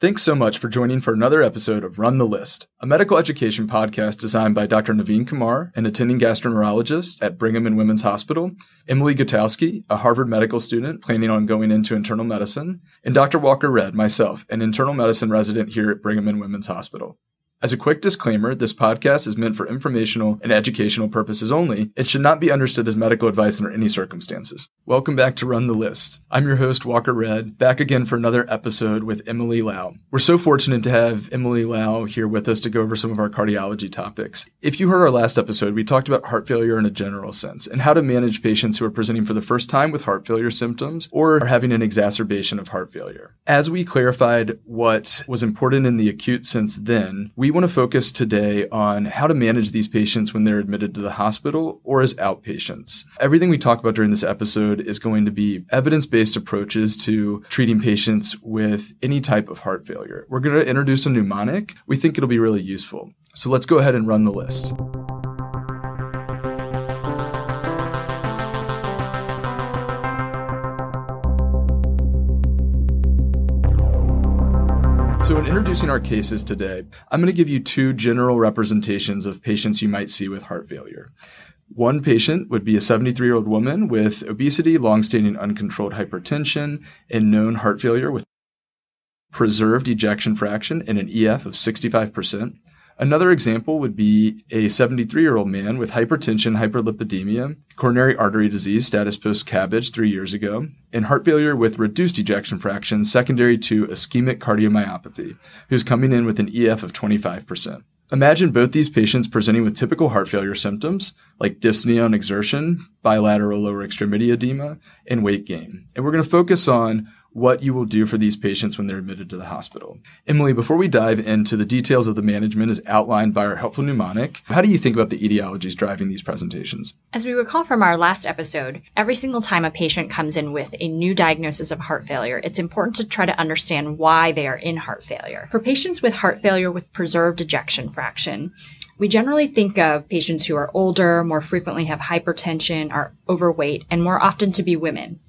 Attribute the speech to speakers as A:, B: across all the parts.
A: Thanks so much for joining for another episode of Run the List, a medical education podcast designed by Dr. Naveen Kumar, an attending gastroenterologist at Brigham and Women's Hospital, Emily Gutowski, a Harvard medical student planning on going into internal medicine, and Dr. Walker Redd, myself, an internal medicine resident here at Brigham and Women's Hospital. As a quick disclaimer, this podcast is meant for informational and educational purposes only. It should not be understood as medical advice under any circumstances. Welcome back to Run the List. I'm your host, Walker Redd, back again for another episode with Emily Lau. We're so fortunate to have Emily Lau here with us to go over some of our cardiology topics. If you heard our last episode, we talked about heart failure in a general sense and how to manage patients who are presenting for the first time with heart failure symptoms or are having an exacerbation of heart failure. As we clarified what was important in the acute sense then, we we want to focus today on how to manage these patients when they're admitted to the hospital or as outpatients. Everything we talk about during this episode is going to be evidence based approaches to treating patients with any type of heart failure. We're going to introduce a mnemonic. We think it'll be really useful. So let's go ahead and run the list. So, in introducing our cases today, I'm going to give you two general representations of patients you might see with heart failure. One patient would be a 73 year old woman with obesity, long-standing uncontrolled hypertension, and known heart failure with preserved ejection fraction and an EF of 65%. Another example would be a 73 year old man with hypertension, hyperlipidemia, coronary artery disease, status post CABG three years ago, and heart failure with reduced ejection fraction secondary to ischemic cardiomyopathy, who's coming in with an EF of 25%. Imagine both these patients presenting with typical heart failure symptoms like dyspnea on exertion, bilateral lower extremity edema, and weight gain. And we're going to focus on what you will do for these patients when they're admitted to the hospital. Emily, before we dive into the details of the management as outlined by our helpful mnemonic, how do you think about the etiologies driving these presentations?
B: As we recall from our last episode, every single time a patient comes in with a new diagnosis of heart failure, it's important to try to understand why they are in heart failure. For patients with heart failure with preserved ejection fraction, we generally think of patients who are older, more frequently have hypertension, are overweight, and more often to be women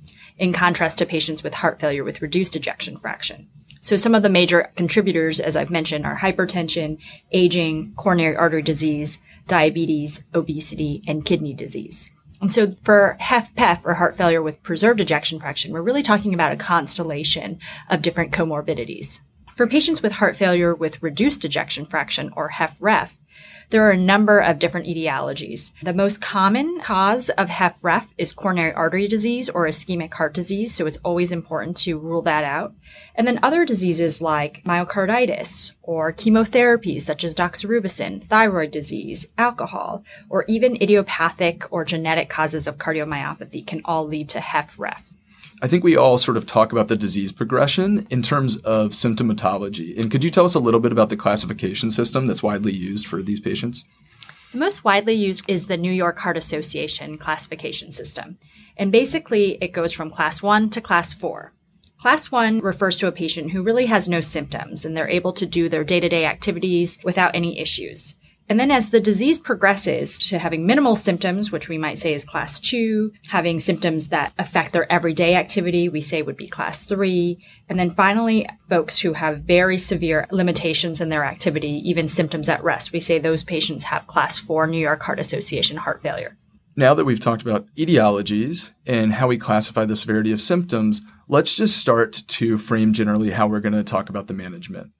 B: in contrast to patients with heart failure with reduced ejection fraction. So some of the major contributors, as I've mentioned, are hypertension, aging, coronary artery disease, diabetes, obesity, and kidney disease. And so for HFpEF or heart failure with preserved ejection fraction, we're really talking about a constellation of different comorbidities. For patients with heart failure with reduced ejection fraction or HFrEF, there are a number of different etiologies. The most common cause of HFrEF is coronary artery disease or ischemic heart disease, so it's always important to rule that out. And then other diseases like myocarditis or chemotherapies such as doxorubicin, thyroid disease, alcohol, or even idiopathic or genetic causes of cardiomyopathy can all lead to HFrEF.
A: I think we all sort of talk about the disease progression in terms of symptomatology. And could you tell us a little bit about the classification system that's widely used for these patients?
B: The most widely used is the New York Heart Association classification system. And basically, it goes from class one to class four. Class one refers to a patient who really has no symptoms and they're able to do their day to day activities without any issues. And then as the disease progresses to having minimal symptoms, which we might say is class two, having symptoms that affect their everyday activity, we say would be class three. And then finally, folks who have very severe limitations in their activity, even symptoms at rest, we say those patients have class four New York Heart Association heart failure.
A: Now that we've talked about etiologies and how we classify the severity of symptoms, let's just start to frame generally how we're going to talk about the management.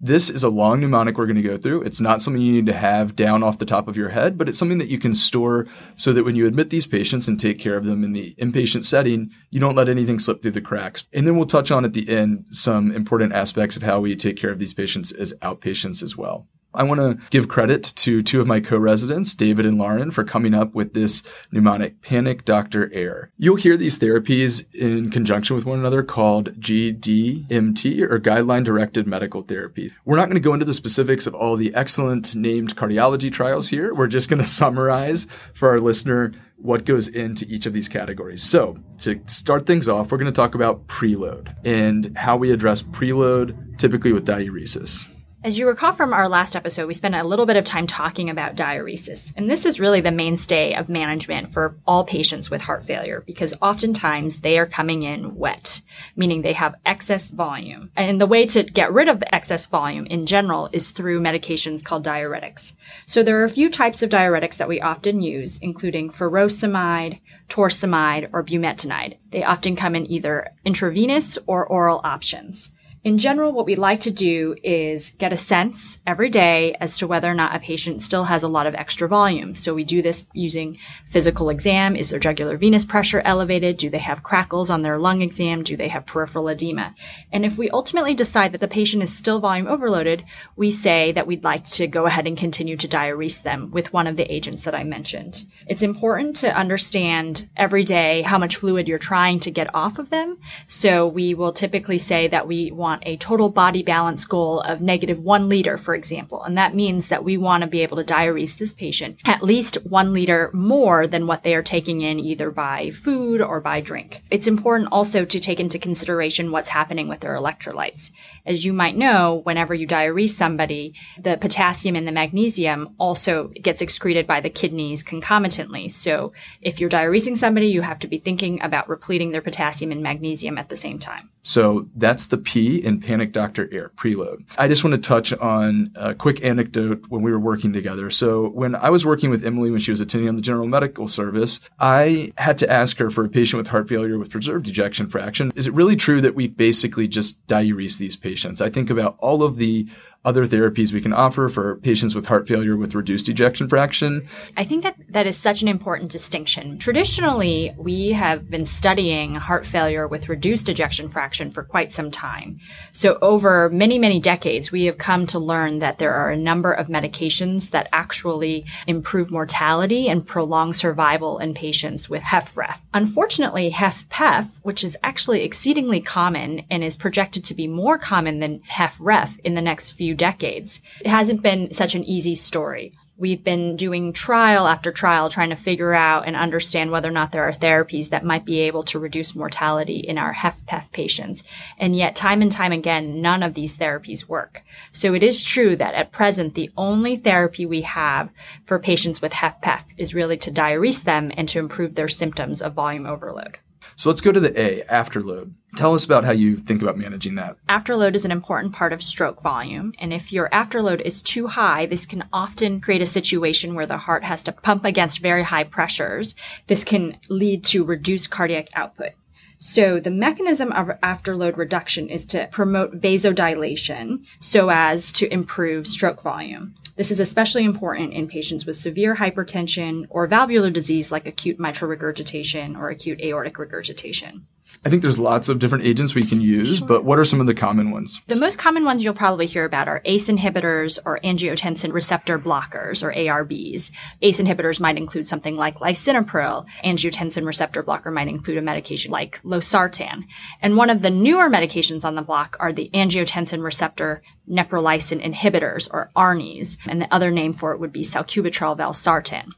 A: This is a long mnemonic we're going to go through. It's not something you need to have down off the top of your head, but it's something that you can store so that when you admit these patients and take care of them in the inpatient setting, you don't let anything slip through the cracks. And then we'll touch on at the end some important aspects of how we take care of these patients as outpatients as well. I want to give credit to two of my co-residents, David and Lauren, for coming up with this mnemonic Panic Doctor Air. You'll hear these therapies in conjunction with one another called GDMT or Guideline Directed Medical Therapy. We're not going to go into the specifics of all the excellent named cardiology trials here. We're just going to summarize for our listener what goes into each of these categories. So, to start things off, we're going to talk about preload and how we address preload typically with diuresis.
B: As you recall from our last episode, we spent a little bit of time talking about diuresis. And this is really the mainstay of management for all patients with heart failure because oftentimes they are coming in wet, meaning they have excess volume. And the way to get rid of excess volume in general is through medications called diuretics. So there are a few types of diuretics that we often use, including furosemide, torsemide, or bumetanide. They often come in either intravenous or oral options. In general, what we like to do is get a sense every day as to whether or not a patient still has a lot of extra volume. So we do this using physical exam. Is their jugular venous pressure elevated? Do they have crackles on their lung exam? Do they have peripheral edema? And if we ultimately decide that the patient is still volume overloaded, we say that we'd like to go ahead and continue to diurese them with one of the agents that I mentioned. It's important to understand every day how much fluid you're trying to get off of them. So we will typically say that we want want a total body balance goal of negative one liter, for example. And that means that we want to be able to diurese this patient at least one liter more than what they are taking in either by food or by drink. It's important also to take into consideration what's happening with their electrolytes. As you might know, whenever you diurese somebody, the potassium and the magnesium also gets excreted by the kidneys concomitantly. So if you're diuresing somebody, you have to be thinking about repleting their potassium and magnesium at the same time.
A: So that's the P in Panic Doctor Air preload. I just want to touch on a quick anecdote when we were working together. So when I was working with Emily when she was attending on the General Medical Service, I had to ask her for a patient with heart failure with preserved ejection fraction. Is it really true that we basically just diurese these patients? I think about all of the other therapies we can offer for patients with heart failure with reduced ejection fraction.
B: I think that that is such an important distinction. Traditionally, we have been studying heart failure with reduced ejection fraction for quite some time. So over many, many decades, we have come to learn that there are a number of medications that actually improve mortality and prolong survival in patients with HFrEF. Unfortunately, HFpEF, which is actually exceedingly common and is projected to be more common than HFrEF in the next few few decades. It hasn't been such an easy story. We've been doing trial after trial trying to figure out and understand whether or not there are therapies that might be able to reduce mortality in our HFpEF patients. And yet time and time again, none of these therapies work. So it is true that at present, the only therapy we have for patients with HFpEF is really to diurese them and to improve their symptoms of volume overload.
A: So let's go to the A, afterload. Tell us about how you think about managing that.
B: Afterload is an important part of stroke volume. And if your afterload is too high, this can often create a situation where the heart has to pump against very high pressures. This can lead to reduced cardiac output. So the mechanism of afterload reduction is to promote vasodilation so as to improve stroke volume. This is especially important in patients with severe hypertension or valvular disease like acute mitral regurgitation or acute aortic regurgitation.
A: I think there's lots of different agents we can use, sure. but what are some of the common ones?
B: The most common ones you'll probably hear about are ACE inhibitors or angiotensin receptor blockers or ARBs. ACE inhibitors might include something like lisinopril. Angiotensin receptor blocker might include a medication like losartan. And one of the newer medications on the block are the angiotensin receptor neprilysin inhibitors or ARNIs, and the other name for it would be sacubitril valsartan.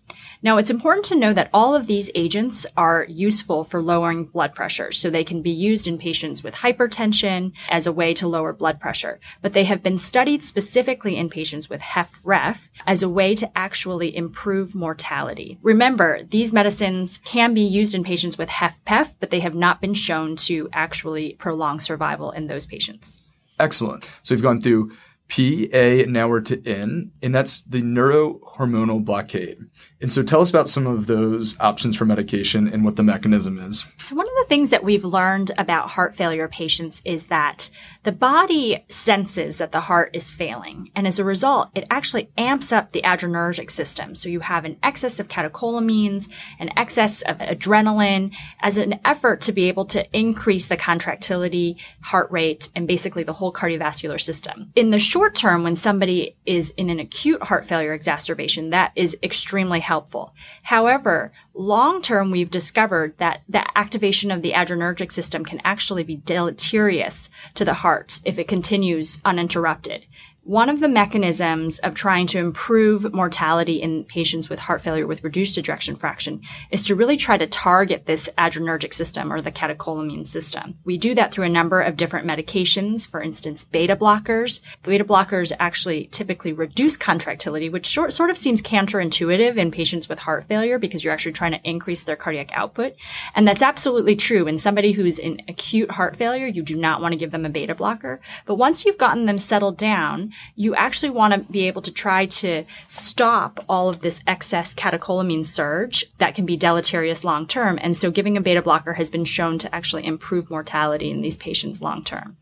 B: Now, it's important to know that all of these agents are useful for lowering blood pressure. So they can be used in patients with hypertension as a way to lower blood pressure. But they have been studied specifically in patients with HFrEF as a way to actually improve mortality. Remember, these medicines can be used in patients with HFpEF, but they have not been shown to actually prolong survival in those patients.
A: Excellent. So we've gone through P, A, now we're to N, and that's the neurohormonal blockade. And so tell us about some of those options for medication and what the mechanism is.
B: So one of things that we've learned about heart failure patients is that the body senses that the heart is failing. And as a result, it actually amps up the adrenergic system. So you have an excess of catecholamines, an excess of adrenaline as an effort to be able to increase the contractility, heart rate, and basically the whole cardiovascular system. In the short term, when somebody is in an acute heart failure exacerbation, that is extremely helpful. However, long term, we've discovered that the activation of the adrenergic system can actually be deleterious to the heart if it continues uninterrupted One of the mechanisms of trying to improve mortality in patients with heart failure with reduced ejection fraction is to really try to target this adrenergic system or the catecholamine system. We do that through a number of different medications, for instance, beta blockers. Beta blockers actually typically reduce contractility, which short, sort of seems counterintuitive in patients with heart failure because you're actually trying to increase their cardiac output. And that's absolutely true. In somebody who's in acute heart failure, you do not want to give them a beta blocker. But once you've gotten them settled down, you actually want to be able to try to stop all of this excess catecholamine surge that can be deleterious long term. And so giving a beta blocker has been shown to actually improve mortality in these patients long term.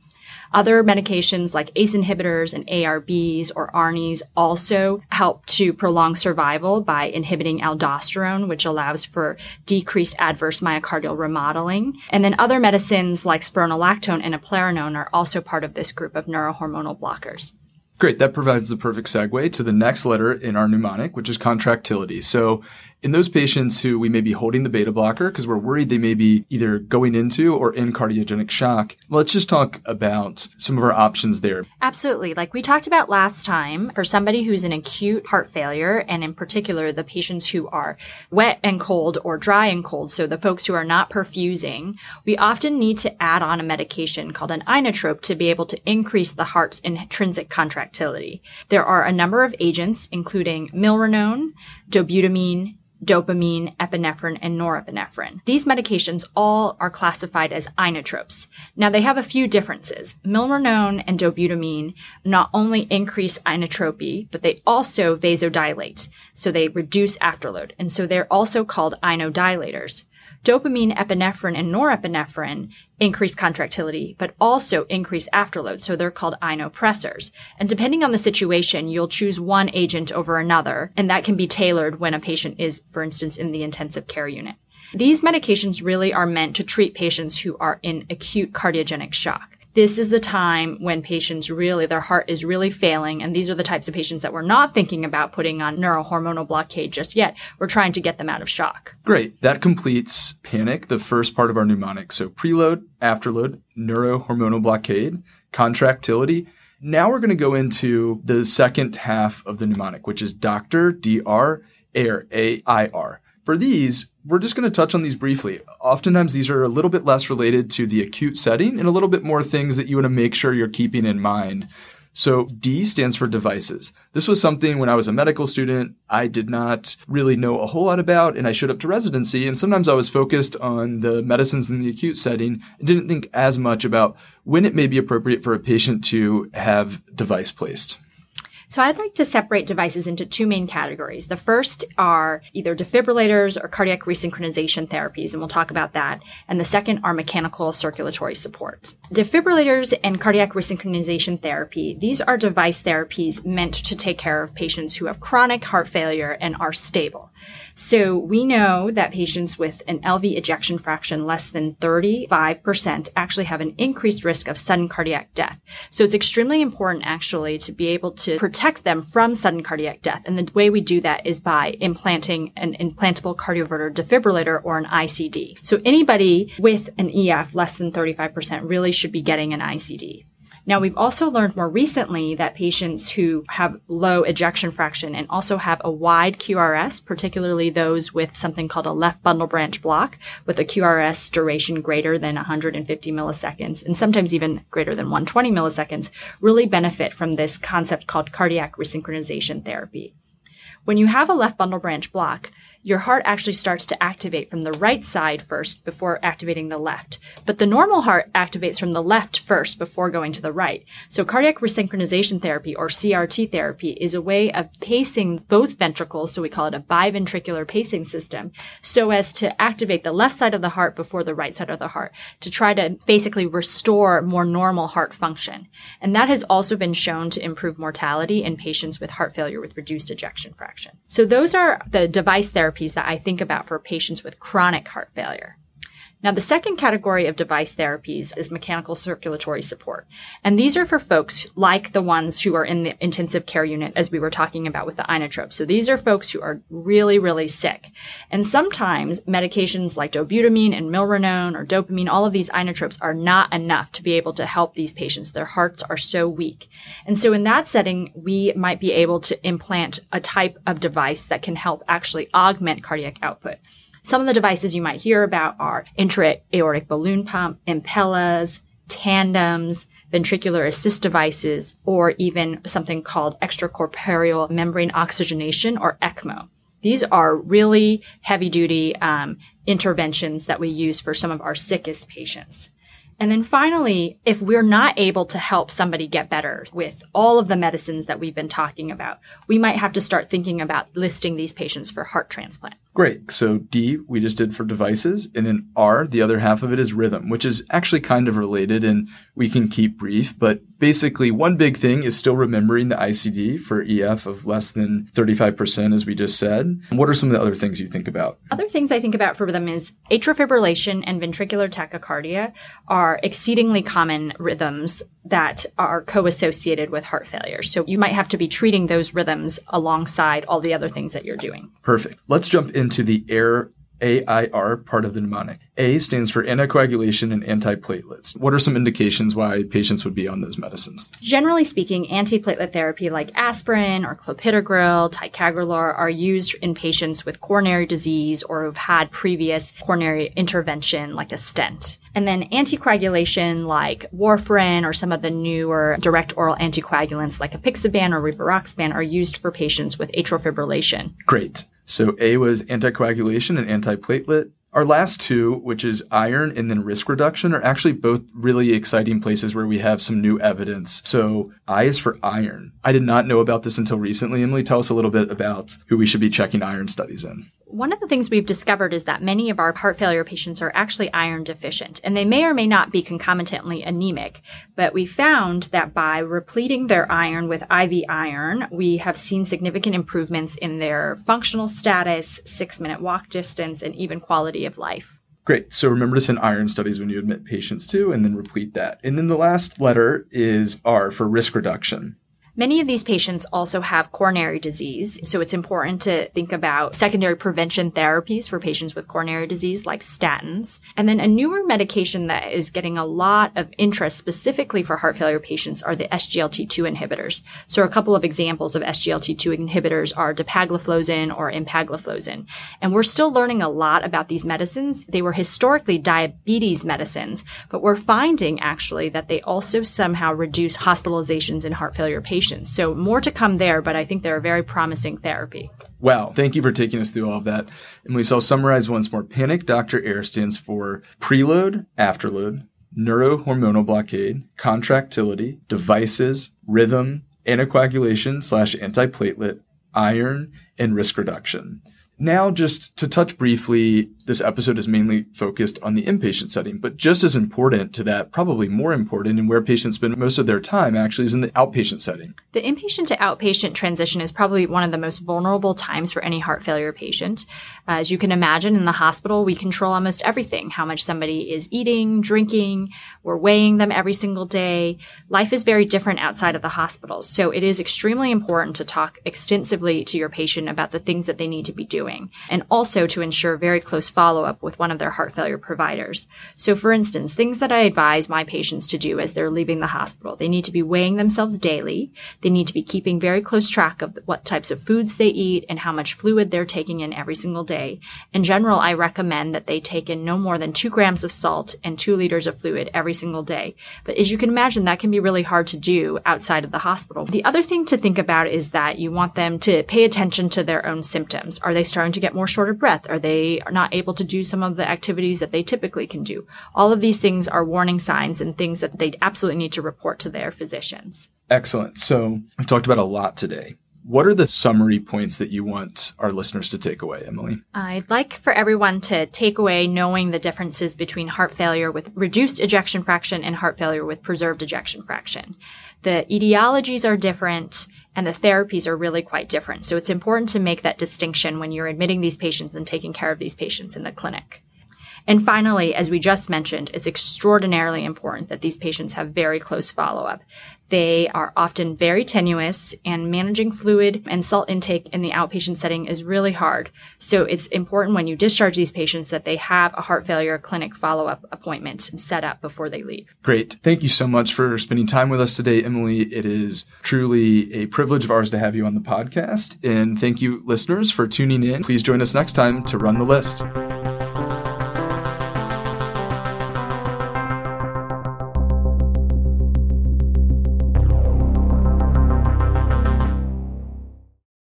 B: Other medications like ACE inhibitors and ARBs or ARNIs also help to prolong survival by inhibiting aldosterone, which allows for decreased adverse myocardial remodeling. And then other medicines like spironolactone and eplerenone are also part of this group of neurohormonal blockers.
A: Great. That provides the perfect segue to the next letter in our mnemonic, which is contractility. So in those patients who we may be holding the beta blocker because we're worried they may be either going into or in cardiogenic shock, let's just talk about some of our options there.
B: Absolutely. Like we talked about last time, for somebody who's in acute heart failure, and in particular the patients who are wet and cold or dry and cold, so the folks who are not perfusing, we often need to add on a medication called an inotrope to be able to increase the heart's intrinsic contractility. There are a number of agents, including milrinone, dobutamine, dopamine, epinephrine, and norepinephrine. These medications all are classified as inotropes. Now they have a few differences. Milrinone and dobutamine not only increase inotropy, but they also vasodilate. So they reduce afterload. And so they're also called inodilators. Dopamine, epinephrine, and norepinephrine increase contractility, but also increase afterload. So they're called inopressors. And depending on the situation, you'll choose one agent over another, and that can be tailored when a patient is, for instance, in the intensive care unit. These medications really are meant to treat patients who are in acute cardiogenic shock this is the time when patients really, their heart is really failing. And these are the types of patients that we're not thinking about putting on neurohormonal blockade just yet. We're trying to get them out of shock.
A: Great. That completes panic, the first part of our mnemonic. So preload, afterload, neurohormonal blockade, contractility. Now we're going to go into the second half of the mnemonic, which is doctor, DR, air, A-I-R. For these, we're just going to touch on these briefly. Oftentimes, these are a little bit less related to the acute setting and a little bit more things that you want to make sure you're keeping in mind. So D stands for devices. This was something when I was a medical student, I did not really know a whole lot about and I showed up to residency and sometimes I was focused on the medicines in the acute setting and didn't think as much about when it may be appropriate for a patient to have device placed.
B: So I'd like to separate devices into two main categories. The first are either defibrillators or cardiac resynchronization therapies, and we'll talk about that. And the second are mechanical circulatory support. Defibrillators and cardiac resynchronization therapy, these are device therapies meant to take care of patients who have chronic heart failure and are stable. So we know that patients with an LV ejection fraction less than 35% actually have an increased risk of sudden cardiac death. So it's extremely important actually to be able to protect them from sudden cardiac death. And the way we do that is by implanting an implantable cardioverter defibrillator or an ICD. So anybody with an EF less than 35% really should be getting an ICD. Now, we've also learned more recently that patients who have low ejection fraction and also have a wide QRS, particularly those with something called a left bundle branch block with a QRS duration greater than 150 milliseconds and sometimes even greater than 120 milliseconds, really benefit from this concept called cardiac resynchronization therapy. When you have a left bundle branch block, your heart actually starts to activate from the right side first before activating the left. But the normal heart activates from the left first before going to the right. So cardiac resynchronization therapy or CRT therapy is a way of pacing both ventricles. So we call it a biventricular pacing system so as to activate the left side of the heart before the right side of the heart to try to basically restore more normal heart function. And that has also been shown to improve mortality in patients with heart failure with reduced ejection fraction. So those are the device therapies therapies that I think about for patients with chronic heart failure. Now, the second category of device therapies is mechanical circulatory support. And these are for folks like the ones who are in the intensive care unit, as we were talking about with the inotrope. So these are folks who are really, really sick. And sometimes medications like dobutamine and milrinone or dopamine, all of these inotropes are not enough to be able to help these patients. Their hearts are so weak. And so in that setting, we might be able to implant a type of device that can help actually augment cardiac output. Some of the devices you might hear about are intra-aortic balloon pump, Impellas, tandems, ventricular assist devices, or even something called extracorporeal membrane oxygenation or ECMO. These are really heavy duty um, interventions that we use for some of our sickest patients. And then finally, if we're not able to help somebody get better with all of the medicines that we've been talking about, we might have to start thinking about listing these patients for heart transplant.
A: Great. So D, we just did for devices. And then R, the other half of it is rhythm, which is actually kind of related and we can keep brief. But basically, one big thing is still remembering the ICD for EF of less than 35%, as we just said. What are some of the other things you think about?
B: Other things I think about for rhythm is atrial fibrillation and ventricular tachycardia are exceedingly common rhythms that are co-associated with heart failure. So you might have to be treating those rhythms alongside all the other things that you're doing.
A: Perfect. Let's jump into the air AIR part of the mnemonic. A stands for anticoagulation and antiplatelets. What are some indications why patients would be on those medicines?
B: Generally speaking, antiplatelet therapy like aspirin or clopidogrel, ticagrelor are used in patients with coronary disease or who've had previous coronary intervention like a stent. And then anticoagulation like warfarin or some of the newer direct oral anticoagulants like apixaban or rivaroxaban are used for patients with atrial fibrillation.
A: Great. So A was anticoagulation and antiplatelet. Our last two, which is iron and then risk reduction, are actually both really exciting places where we have some new evidence. So I is for iron. I did not know about this until recently. Emily, tell us a little bit about who we should be checking iron studies in.
B: One of the things we've discovered is that many of our heart failure patients are actually iron deficient, and they may or may not be concomitantly anemic. But we found that by repleting their iron with IV iron, we have seen significant improvements in their functional status, six minute walk distance, and even quality of life.
A: Great. So remember to send iron studies when you admit patients too, and then replete that. And then the last letter is R for risk reduction.
B: Many of these patients also have coronary disease, so it's important to think about secondary prevention therapies for patients with coronary disease like statins. And then a newer medication that is getting a lot of interest specifically for heart failure patients are the SGLT2 inhibitors. So a couple of examples of SGLT2 inhibitors are dapagliflozin or empagliflozin. And we're still learning a lot about these medicines. They were historically diabetes medicines, but we're finding actually that they also somehow reduce hospitalizations in heart failure patients So more to come there, but I think they're a very promising therapy.
A: Wow. Thank you for taking us through all of that. And we shall summarize once more. Panic Dr. Air stands for preload, afterload, neurohormonal blockade, contractility, devices, rhythm, anticoagulation slash antiplatelet, iron, and risk reduction. Now, just to touch briefly, this episode is mainly focused on the inpatient setting, but just as important to that, probably more important, and where patients spend most of their time actually is in the outpatient setting.
B: The inpatient to outpatient transition is probably one of the most vulnerable times for any heart failure patient. Uh, as you can imagine, in the hospital, we control almost everything how much somebody is eating, drinking, we're weighing them every single day. Life is very different outside of the hospital. So it is extremely important to talk extensively to your patient about the things that they need to be doing doing, and also to ensure very close follow up with one of their heart failure providers. So, for instance, things that I advise my patients to do as they're leaving the hospital, they need to be weighing themselves daily. They need to be keeping very close track of what types of foods they eat and how much fluid they're taking in every single day. In general, I recommend that they take in no more than two grams of salt and two liters of fluid every single day. But as you can imagine, that can be really hard to do outside of the hospital. The other thing to think about is that you want them to pay attention to their own symptoms. Are they starting to get more short of breath? Are they not able to do some of the activities that they typically can do? All of these things are warning signs and things that they absolutely need to report to their physicians.
A: Excellent. So we've talked about a lot today. What are the summary points that you want our listeners to take away, Emily?
B: I'd like for everyone to take away knowing the differences between heart failure with reduced ejection fraction and heart failure with preserved ejection fraction. The etiologies are different and the therapies are really quite different. So it's important to make that distinction when you're admitting these patients and taking care of these patients in the clinic. And finally, as we just mentioned, it's extraordinarily important that these patients have very close follow up. They are often very tenuous and managing fluid and salt intake in the outpatient setting is really hard. So it's important when you discharge these patients that they have a heart failure clinic follow up appointment set up before they leave.
A: Great. Thank you so much for spending time with us today, Emily. It is truly a privilege of ours to have you on the podcast. And thank you, listeners, for tuning in. Please join us next time to run the list.